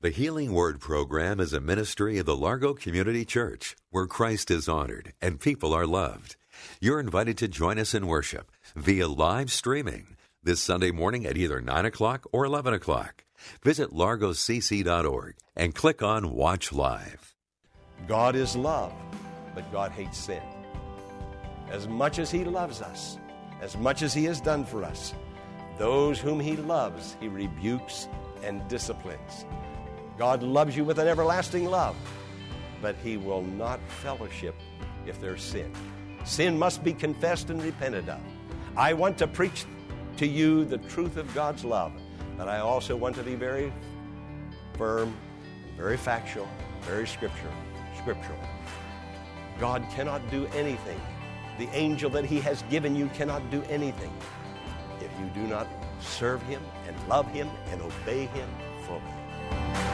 The Healing Word program is a ministry of the Largo Community Church where Christ is honored and people are loved. You're invited to join us in worship via live streaming this Sunday morning at either 9 o'clock or 11 o'clock. Visit largocc.org and click on Watch Live. God is love, but God hates sin. As much as He loves us, as much as He has done for us, those whom He loves, He rebukes and disciplines. God loves you with an everlasting love, but He will not fellowship if there's sin. Sin must be confessed and repented of. I want to preach to you the truth of God's love, but I also want to be very firm, very factual, very scriptural. scriptural. God cannot do anything. The angel that He has given you cannot do anything if you do not serve Him and love Him and obey Him fully.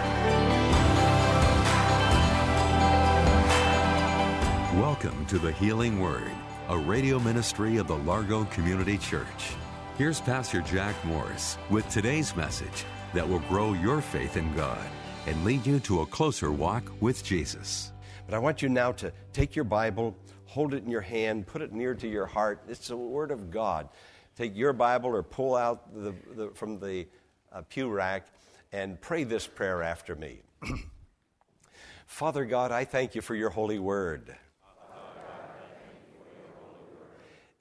Welcome to the Healing Word, a radio ministry of the Largo Community Church. Here's Pastor Jack Morris with today's message that will grow your faith in God and lead you to a closer walk with Jesus. But I want you now to take your Bible, hold it in your hand, put it near to your heart. It's the Word of God. Take your Bible or pull out the, the, from the uh, pew rack and pray this prayer after me. Father God, I thank you for your holy word.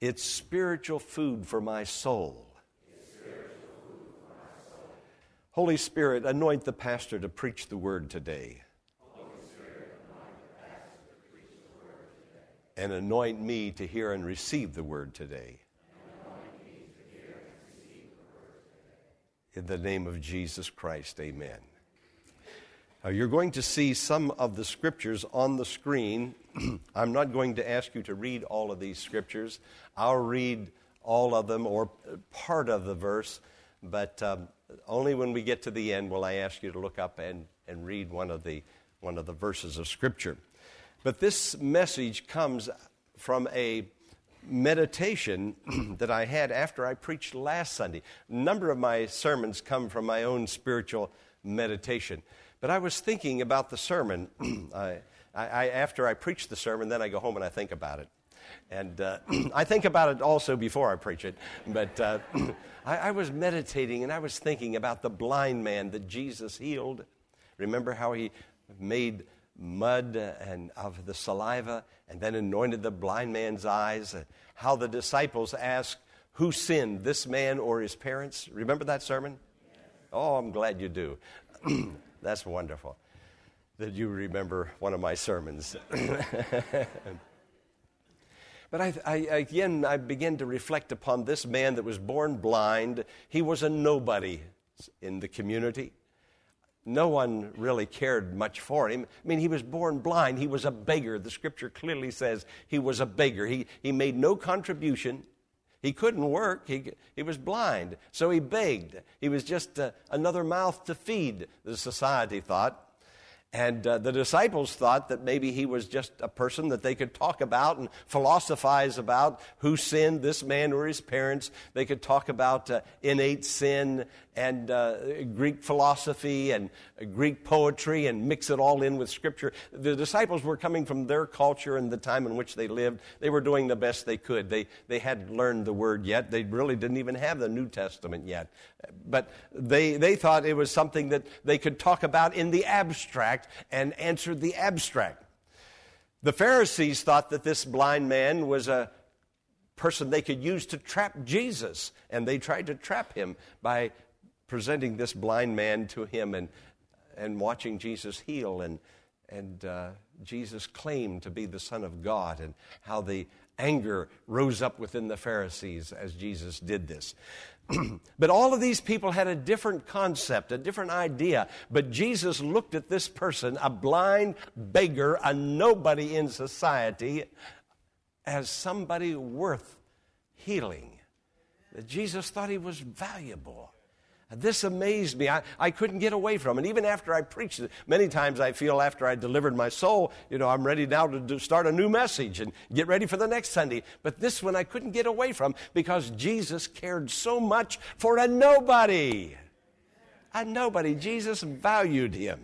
It's spiritual food for my soul. Holy Spirit, anoint the pastor to preach the word today. And anoint me to hear and receive the word today. In the name of Jesus Christ, amen. Uh, you're going to see some of the scriptures on the screen. I'm not going to ask you to read all of these scriptures. I'll read all of them or part of the verse, but um, only when we get to the end will I ask you to look up and, and read one of, the, one of the verses of scripture. But this message comes from a meditation that I had after I preached last Sunday. A number of my sermons come from my own spiritual meditation. But I was thinking about the sermon. I, I, after I preach the sermon, then I go home and I think about it. And uh, I think about it also before I preach it. But uh, I, I was meditating and I was thinking about the blind man that Jesus healed. Remember how he made mud and of the saliva and then anointed the blind man's eyes? How the disciples asked, Who sinned, this man or his parents? Remember that sermon? Oh, I'm glad you do. That's wonderful that you remember one of my sermons. but I, I, again, I begin to reflect upon this man that was born blind. He was a nobody in the community. No one really cared much for him. I mean, he was born blind. He was a beggar. The scripture clearly says he was a beggar. He, he made no contribution. He couldn't work. He, he was blind. So he begged. He was just uh, another mouth to feed, the society thought. And uh, the disciples thought that maybe he was just a person that they could talk about and philosophize about who sinned, this man or his parents. They could talk about uh, innate sin and uh, Greek philosophy and Greek poetry and mix it all in with Scripture. The disciples were coming from their culture and the time in which they lived. They were doing the best they could. They, they hadn't learned the Word yet. They really didn't even have the New Testament yet. But they, they thought it was something that they could talk about in the abstract and answer the abstract. The Pharisees thought that this blind man was a person they could use to trap Jesus, and they tried to trap him by presenting this blind man to him and, and watching Jesus heal and, and uh, Jesus claimed to be the Son of God and how the anger rose up within the Pharisees as Jesus did this. but all of these people had a different concept, a different idea. But Jesus looked at this person, a blind beggar, a nobody in society, as somebody worth healing. That Jesus thought he was valuable. This amazed me. I, I couldn't get away from it. Even after I preached it, many times I feel after I delivered my soul, you know, I'm ready now to do, start a new message and get ready for the next Sunday. But this one I couldn't get away from because Jesus cared so much for a nobody. A nobody. Jesus valued him.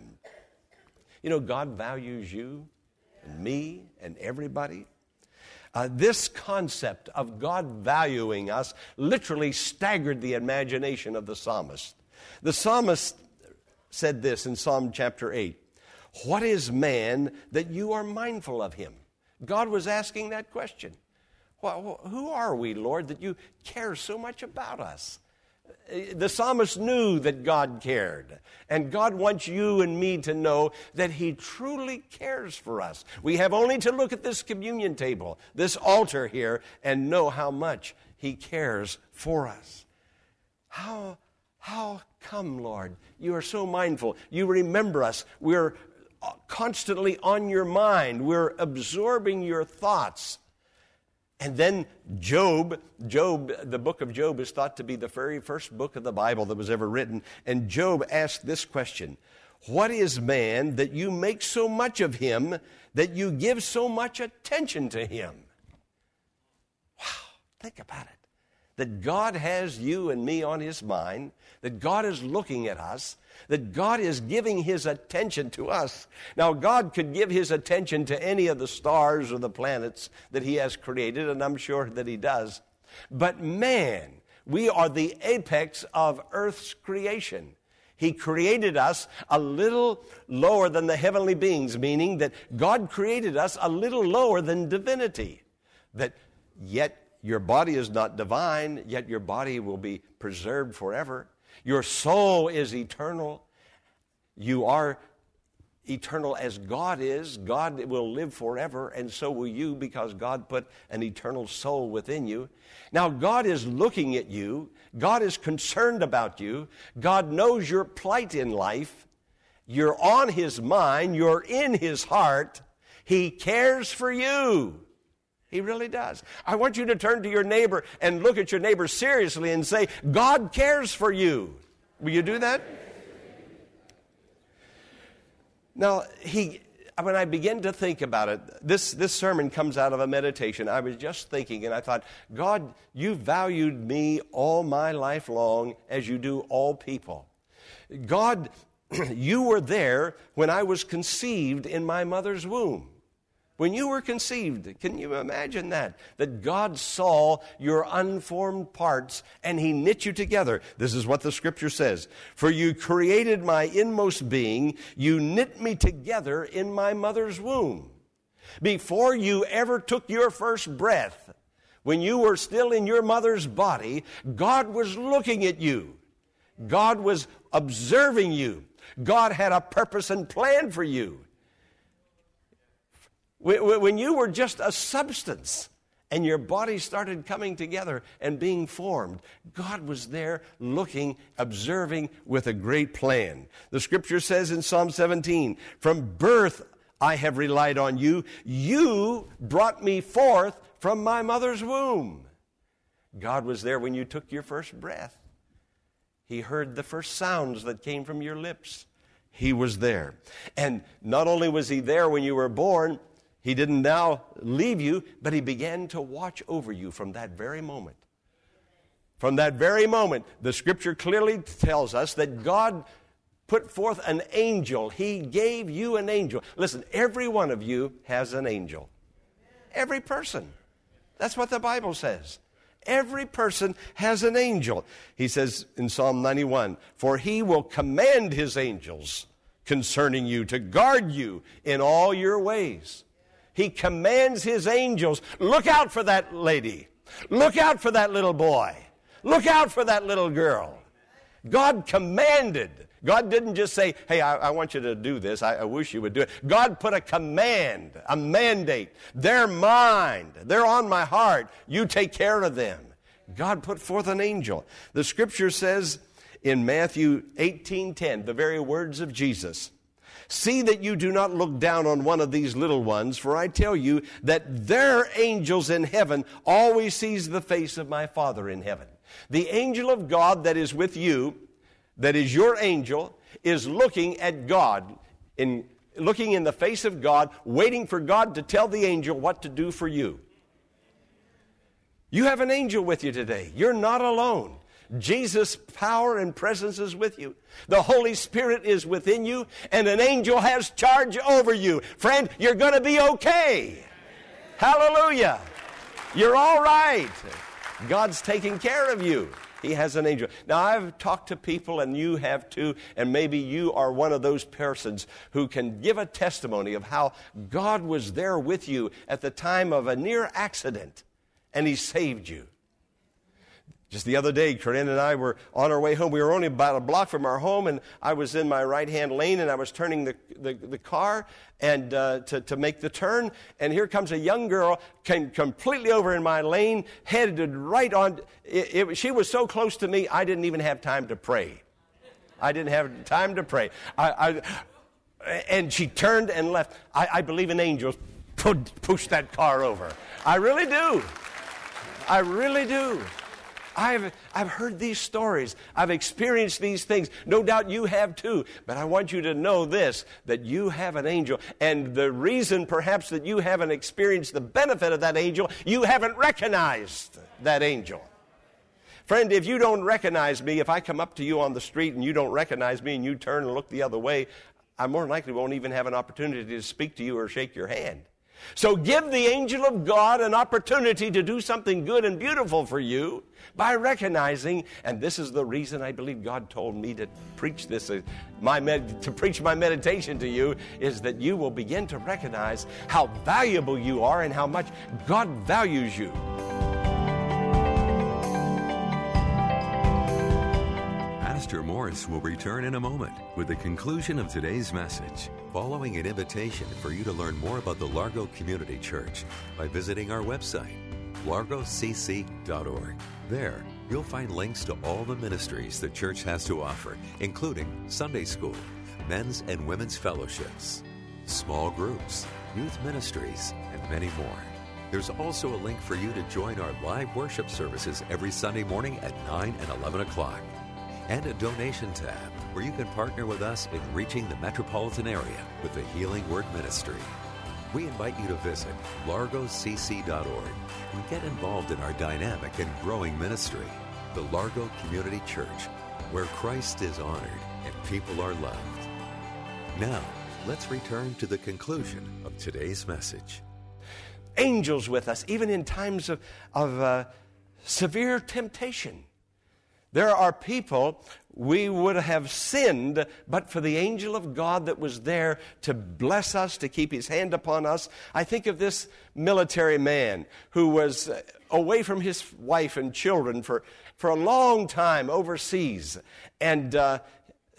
You know, God values you and me and everybody. Uh, this concept of God valuing us literally staggered the imagination of the psalmist. The psalmist said this in Psalm chapter 8 What is man that you are mindful of him? God was asking that question. Well, who are we, Lord, that you care so much about us? The psalmist knew that God cared. And God wants you and me to know that He truly cares for us. We have only to look at this communion table, this altar here, and know how much He cares for us. How, how come, Lord? You are so mindful. You remember us. We're constantly on your mind. We're absorbing your thoughts. And then Job, Job, the book of Job is thought to be the very first book of the Bible that was ever written. And Job asked this question What is man that you make so much of him, that you give so much attention to him? Wow, think about it. That God has you and me on his mind, that God is looking at us, that God is giving his attention to us. Now, God could give his attention to any of the stars or the planets that he has created, and I'm sure that he does. But man, we are the apex of earth's creation. He created us a little lower than the heavenly beings, meaning that God created us a little lower than divinity. That yet your body is not divine, yet your body will be preserved forever. Your soul is eternal. You are eternal as God is. God will live forever, and so will you because God put an eternal soul within you. Now, God is looking at you. God is concerned about you. God knows your plight in life. You're on His mind. You're in His heart. He cares for you. He really does. I want you to turn to your neighbor and look at your neighbor seriously and say, God cares for you. Will you do that? Now, he, when I begin to think about it, this, this sermon comes out of a meditation. I was just thinking, and I thought, God, you valued me all my life long as you do all people. God, you were there when I was conceived in my mother's womb. When you were conceived, can you imagine that? That God saw your unformed parts and He knit you together. This is what the scripture says For you created my inmost being, you knit me together in my mother's womb. Before you ever took your first breath, when you were still in your mother's body, God was looking at you. God was observing you. God had a purpose and plan for you. When you were just a substance and your body started coming together and being formed, God was there looking, observing with a great plan. The scripture says in Psalm 17, From birth I have relied on you. You brought me forth from my mother's womb. God was there when you took your first breath. He heard the first sounds that came from your lips. He was there. And not only was He there when you were born, he didn't now leave you, but He began to watch over you from that very moment. From that very moment, the scripture clearly tells us that God put forth an angel. He gave you an angel. Listen, every one of you has an angel. Every person. That's what the Bible says. Every person has an angel. He says in Psalm 91 For he will command his angels concerning you to guard you in all your ways he commands his angels look out for that lady, look out for that little boy, look out for that little girl. God commanded, God didn't just say, Hey, I, I want you to do this. I, I wish you would do it. God put a command, a mandate. They're mine. They're on my heart. You take care of them. God put forth an angel. The scripture says in Matthew 18:10, the very words of Jesus. See that you do not look down on one of these little ones, for I tell you that their angels in heaven always sees the face of my Father in heaven. The angel of God that is with you, that is your angel, is looking at God, in, looking in the face of God, waiting for God to tell the angel what to do for you. You have an angel with you today. You're not alone. Jesus' power and presence is with you. The Holy Spirit is within you, and an angel has charge over you. Friend, you're going to be okay. Hallelujah. You're all right. God's taking care of you. He has an angel. Now, I've talked to people, and you have too, and maybe you are one of those persons who can give a testimony of how God was there with you at the time of a near accident, and He saved you. Just the other day, Corinne and I were on our way home. We were only about a block from our home, and I was in my right hand lane and I was turning the, the, the car and, uh, to, to make the turn. And here comes a young girl, came completely over in my lane, headed right on. It, it, she was so close to me, I didn't even have time to pray. I didn't have time to pray. I, I, and she turned and left. I, I believe in angels pushed that car over. I really do. I really do. I've, I've heard these stories. I've experienced these things. No doubt you have too. But I want you to know this that you have an angel. And the reason perhaps that you haven't experienced the benefit of that angel, you haven't recognized that angel. Friend, if you don't recognize me, if I come up to you on the street and you don't recognize me and you turn and look the other way, I more likely won't even have an opportunity to speak to you or shake your hand. So give the angel of God an opportunity to do something good and beautiful for you by recognizing, and this is the reason I believe God told me to preach this, uh, my med- to preach my meditation to you, is that you will begin to recognize how valuable you are and how much God values you. Pastor Morris will return in a moment with the conclusion of today's message, following an invitation for you to learn more about the Largo Community Church by visiting our website, largocc.org. There, you'll find links to all the ministries the church has to offer, including Sunday school, men's and women's fellowships, small groups, youth ministries, and many more. There's also a link for you to join our live worship services every Sunday morning at 9 and 11 o'clock and a donation tab where you can partner with us in reaching the metropolitan area with the Healing Word Ministry. We invite you to visit largocc.org and get involved in our dynamic and growing ministry, the Largo Community Church, where Christ is honored and people are loved. Now, let's return to the conclusion of today's message. Angels with us, even in times of, of uh, severe temptation. There are people we would have sinned but for the angel of God that was there to bless us, to keep his hand upon us. I think of this military man who was uh, away from his wife and children for, for a long time overseas. And uh,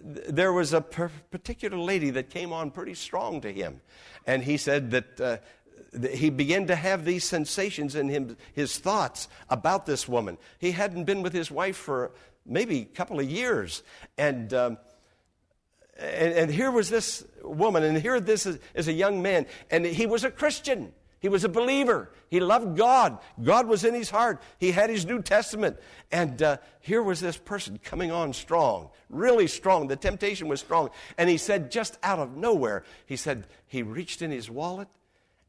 there was a particular lady that came on pretty strong to him. And he said that. Uh, he began to have these sensations in him, his thoughts about this woman. He hadn't been with his wife for maybe a couple of years. And, um, and, and, here was this woman, and here this is, is a young man, and he was a Christian. He was a believer. He loved God. God was in his heart. He had his New Testament. And uh, here was this person coming on strong, really strong. The temptation was strong. And he said, just out of nowhere, he said, he reached in his wallet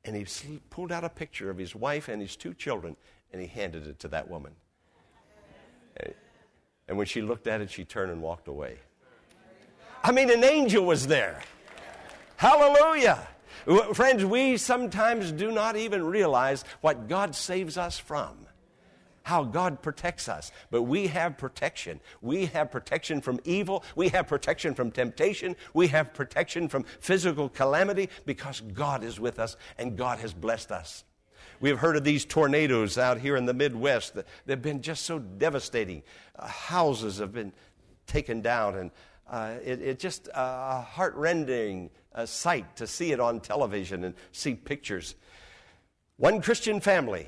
and he pulled out a picture of his wife and his two children and he handed it to that woman. And when she looked at it, she turned and walked away. I mean, an angel was there. Hallelujah. Friends, we sometimes do not even realize what God saves us from, how God protects us. But we have protection. We have protection from evil. We have protection from temptation. We have protection from physical calamity because God is with us and God has blessed us. We've heard of these tornadoes out here in the Midwest. They've been just so devastating. Uh, houses have been taken down, and uh, uh, it, just a heart-rending uh, sight to see it on television and see pictures. One Christian family,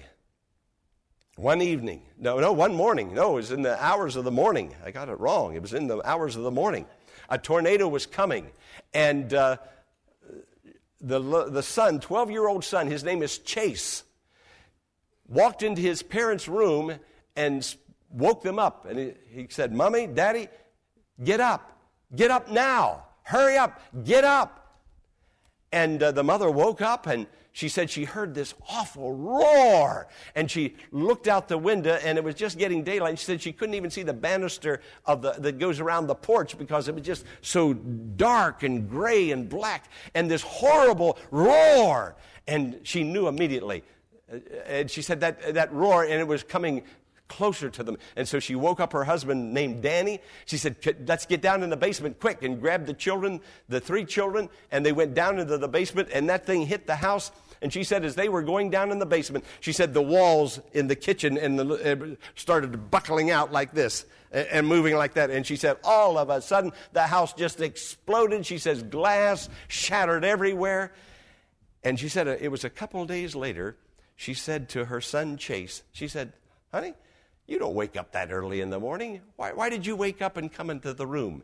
one evening, no, no, one morning, no, it was in the hours of the morning. I got it wrong. It was in the hours of the morning. A tornado was coming, and uh, the, the son, 12 year old son, his name is Chase, walked into his parents' room and woke them up. And he, he said, Mommy, Daddy, get up. Get up now. Hurry up. Get up. And uh, the mother woke up and she said she heard this awful roar. And she looked out the window and it was just getting daylight. She said she couldn't even see the banister of the, that goes around the porch because it was just so dark and gray and black. And this horrible roar. And she knew immediately. Uh, and she said that, that roar, and it was coming closer to them. And so she woke up her husband named Danny. She said, Let's get down in the basement quick and grab the children, the three children, and they went down into the basement, and that thing hit the house. And she said, as they were going down in the basement, she said the walls in the kitchen and the, started buckling out like this and, moving like that. And she said, all of a sudden, the house just exploded. She says, glass shattered everywhere. And she said, uh, it was a couple days later, she said to her son Chase, she said, honey, you don't wake up that early in the morning. Why, why did you wake up and come into the room?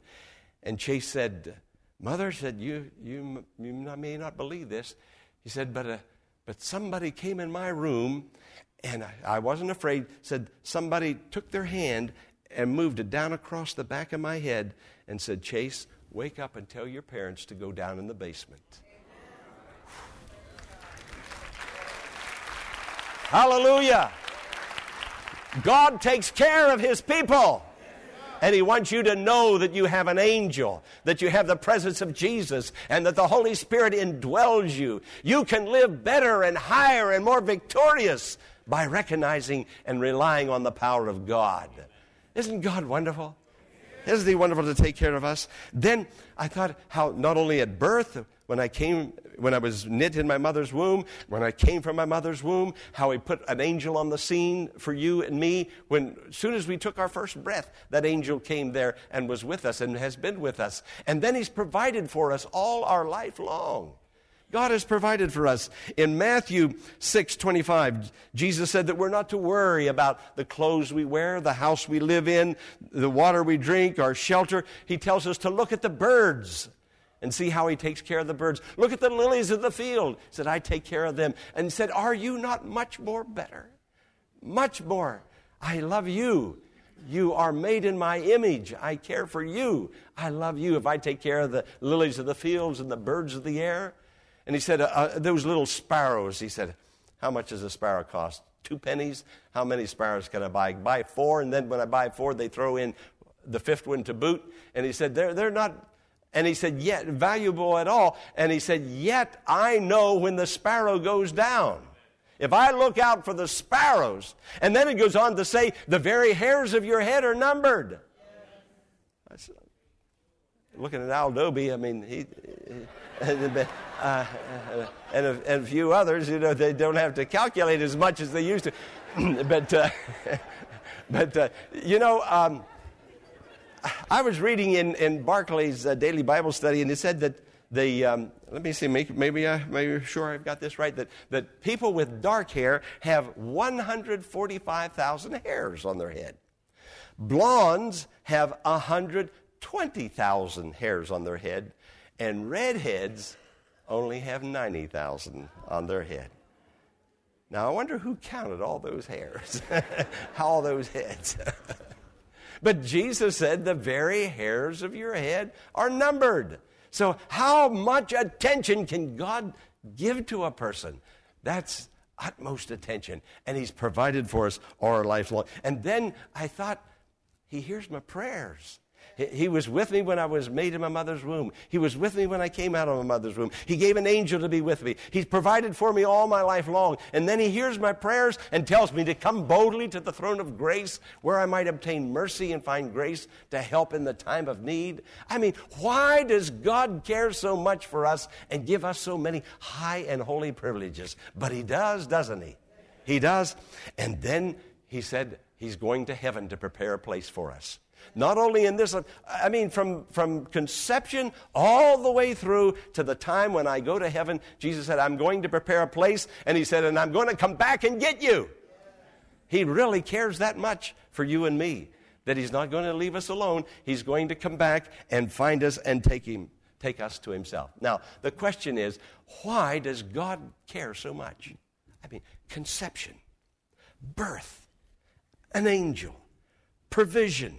And Chase said, Mother said, you, you, you may not believe this. He said, but, uh, but somebody came in my room, and I, I wasn't afraid. Said, somebody took their hand and moved it down across the back of my head and said, Chase, wake up and tell your parents to go down in the basement. Hallelujah. God takes care of his people. And he wants you to know that you have an angel, that you have the presence of Jesus, and that the Holy Spirit indwells you. You can live better and higher and more victorious by recognizing and relying on the power of God. Isn't God wonderful? Isn't He wonderful to take care of us? Then I thought how not only at birth, when I came, when I was knit in my mother's womb, when I came from my mother's womb, how He put an angel on the scene for you and me. When, as soon as we took our first breath, that angel came there and was with us and has been with us. And then He's provided for us all our life long. God has provided for us. In Matthew 6 25, Jesus said that we're not to worry about the clothes we wear, the house we live in, the water we drink, our shelter. He tells us to look at the birds and see how he takes care of the birds. Look at the lilies of the field. He said, I take care of them. And said, Are you not much more better? Much more. I love you. You are made in my image. I care for you. I love you. If I take care of the lilies of the fields and the birds of the air, and he said, uh, uh, Those little sparrows, he said, How much does a sparrow cost? Two pennies? How many sparrows can I buy? Buy four, and then when I buy four, they throw in the fifth one to boot. And he said, They're, they're not. And he said, Yet valuable at all. And he said, Yet I know when the sparrow goes down. If I look out for the sparrows, and then it goes on to say, the very hairs of your head are numbered. I said, Looking at Al Doby, I mean, he, he uh, and, a, and, a, few others, you know, they don't have to calculate as much as they used to. but, uh, but uh, you know, um, I was reading in, in Barclay's uh, daily Bible study, and it said that the, um, let me see, maybe, maybe, I, maybe sure I've got this right, that, that people with dark hair have 145,000 hairs on their head. Blondes have 120,000 hairs on their head, and redheads only have 90,000 on their head. Now, I wonder who counted all those hairs, all those heads. but Jesus said the very hairs of your head are numbered. So, how much attention can God give to a person? That's utmost attention. And He's provided for us all our life long. And then I thought, He hears my prayers. He was with me when I was made in my mother's womb. He was with me when I came out of my mother's womb. He gave an angel to be with me. He's provided for me all my life long. And then He hears my prayers and tells me to come boldly to the throne of grace where I might obtain mercy and find grace to help in the time of need. I mean, why does God care so much for us and give us so many high and holy privileges? But He does, doesn't He? He does. And then He said He's going to heaven to prepare a place for us. Not only in this, I mean, from, from conception all the way through to the time when I go to heaven, Jesus said, I'm going to prepare a place, and He said, and I'm going to come back and get you. He really cares that much for you and me that He's not going to leave us alone. He's going to come back and find us and take, him, take us to Himself. Now, the question is, why does God care so much? I mean, conception, birth, an angel, provision,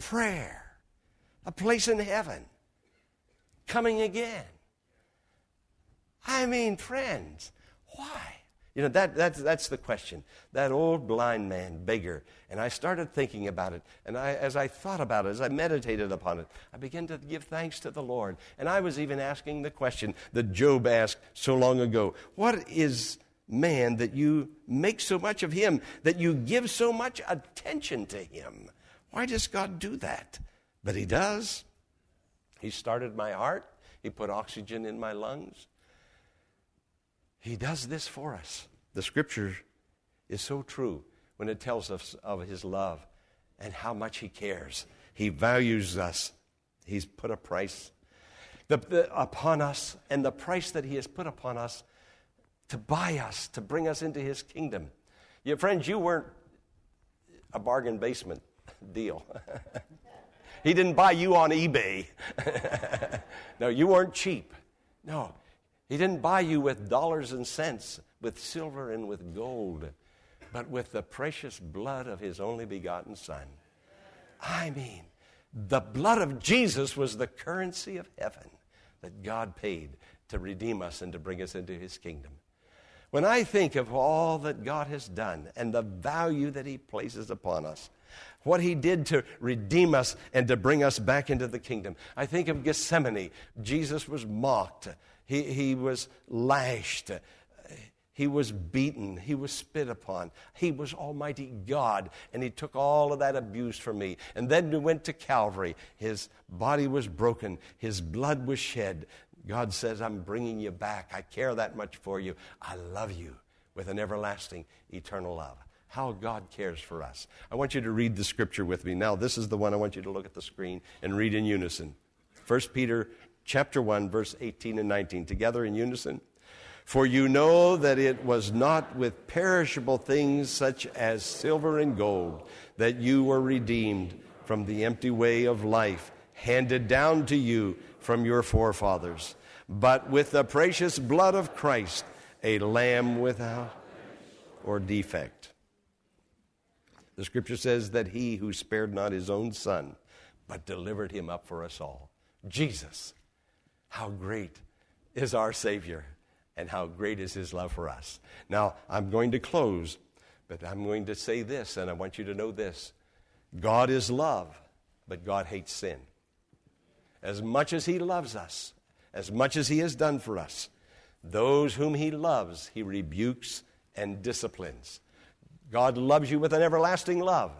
prayer, a place in heaven, coming again. I mean, friends, why? You know, that, that's, that's the question. That old blind man, beggar. And I started thinking about it. And I, as I thought about it, as I meditated upon it, I began to give thanks to the Lord. And I was even asking the question that Job asked so long ago What is man that you make so much of him, that you give so much attention to him? Why does God do that? But He does. He started my heart, He put oxygen in my lungs. He does this for us. The scripture is so true when it tells us of his love and how much he cares. He values us. He's put a price the, the, upon us, and the price that he has put upon us to buy us, to bring us into his kingdom. Your friends, you weren't a bargain basement deal. he didn't buy you on eBay. no, you weren't cheap. No, he didn't buy you with dollars and cents, with silver and with gold, but with the precious blood of his only begotten Son. I mean, the blood of Jesus was the currency of heaven that God paid to redeem us and to bring us into his kingdom. When I think of all that God has done and the value that he places upon us, what he did to redeem us and to bring us back into the kingdom. I think of Gethsemane. Jesus was mocked. He, he was lashed. He was beaten. He was spit upon. He was Almighty God, and He took all of that abuse from me. And then we went to Calvary. His body was broken, His blood was shed. God says, I'm bringing you back. I care that much for you. I love you with an everlasting, eternal love. How God cares for us. I want you to read the scripture with me. Now, this is the one I want you to look at the screen and read in unison. 1 Peter chapter 1, verse 18 and 19. Together in unison. For you know that it was not with perishable things such as silver and gold that you were redeemed from the empty way of life handed down to you from your forefathers, but with the precious blood of Christ, a lamb without or defect. The scripture says that he who spared not his own son, but delivered him up for us all. Jesus how great is our Savior and how great is His love for us. Now, I'm going to close, but I'm going to say this, and I want you to know this God is love, but God hates sin. As much as He loves us, as much as He has done for us, those whom He loves, He rebukes and disciplines. God loves you with an everlasting love,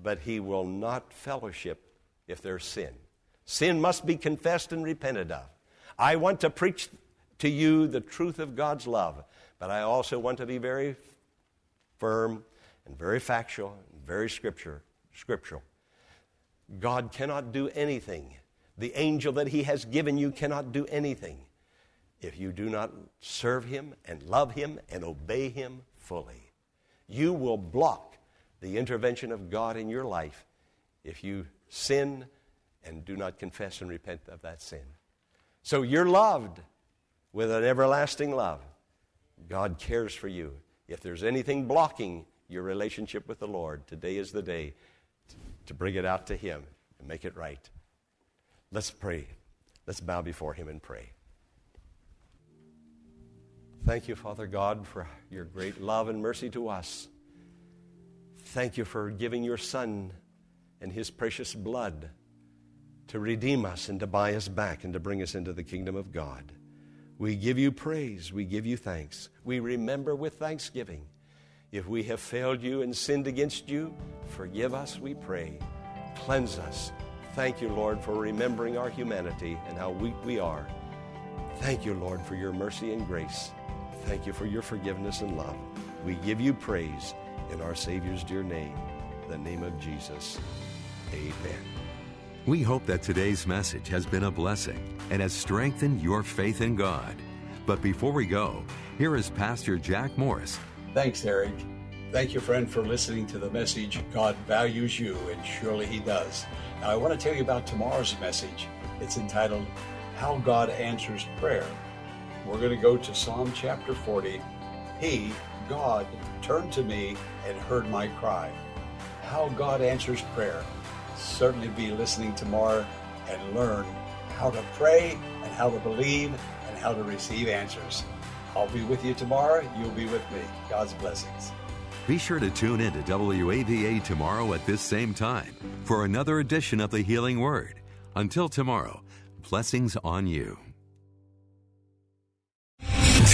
but He will not fellowship if there's sin. Sin must be confessed and repented of. I want to preach to you the truth of God's love, but I also want to be very firm and very factual and very scripture, scriptural. God cannot do anything. The angel that He has given you cannot do anything if you do not serve Him and love Him and obey Him fully. You will block the intervention of God in your life if you sin and do not confess and repent of that sin. So you're loved with an everlasting love. God cares for you. If there's anything blocking your relationship with the Lord, today is the day to bring it out to Him and make it right. Let's pray. Let's bow before Him and pray. Thank you, Father God, for your great love and mercy to us. Thank you for giving your Son and His precious blood to redeem us and to buy us back and to bring us into the kingdom of God. We give you praise. We give you thanks. We remember with thanksgiving. If we have failed you and sinned against you, forgive us, we pray. Cleanse us. Thank you, Lord, for remembering our humanity and how weak we are. Thank you, Lord, for your mercy and grace. Thank you for your forgiveness and love. We give you praise in our Savior's dear name, the name of Jesus. Amen. We hope that today's message has been a blessing and has strengthened your faith in God. But before we go, here is Pastor Jack Morris. Thanks, Eric. Thank you, friend, for listening to the message. God values you, and surely He does. Now, I want to tell you about tomorrow's message. It's entitled, How God Answers Prayer. We're going to go to Psalm chapter 40. He, God, turned to me and heard my cry. How God answers prayer. Certainly be listening tomorrow and learn how to pray and how to believe and how to receive answers. I'll be with you tomorrow. You'll be with me. God's blessings. Be sure to tune in to WAVA tomorrow at this same time for another edition of the Healing Word. Until tomorrow, blessings on you.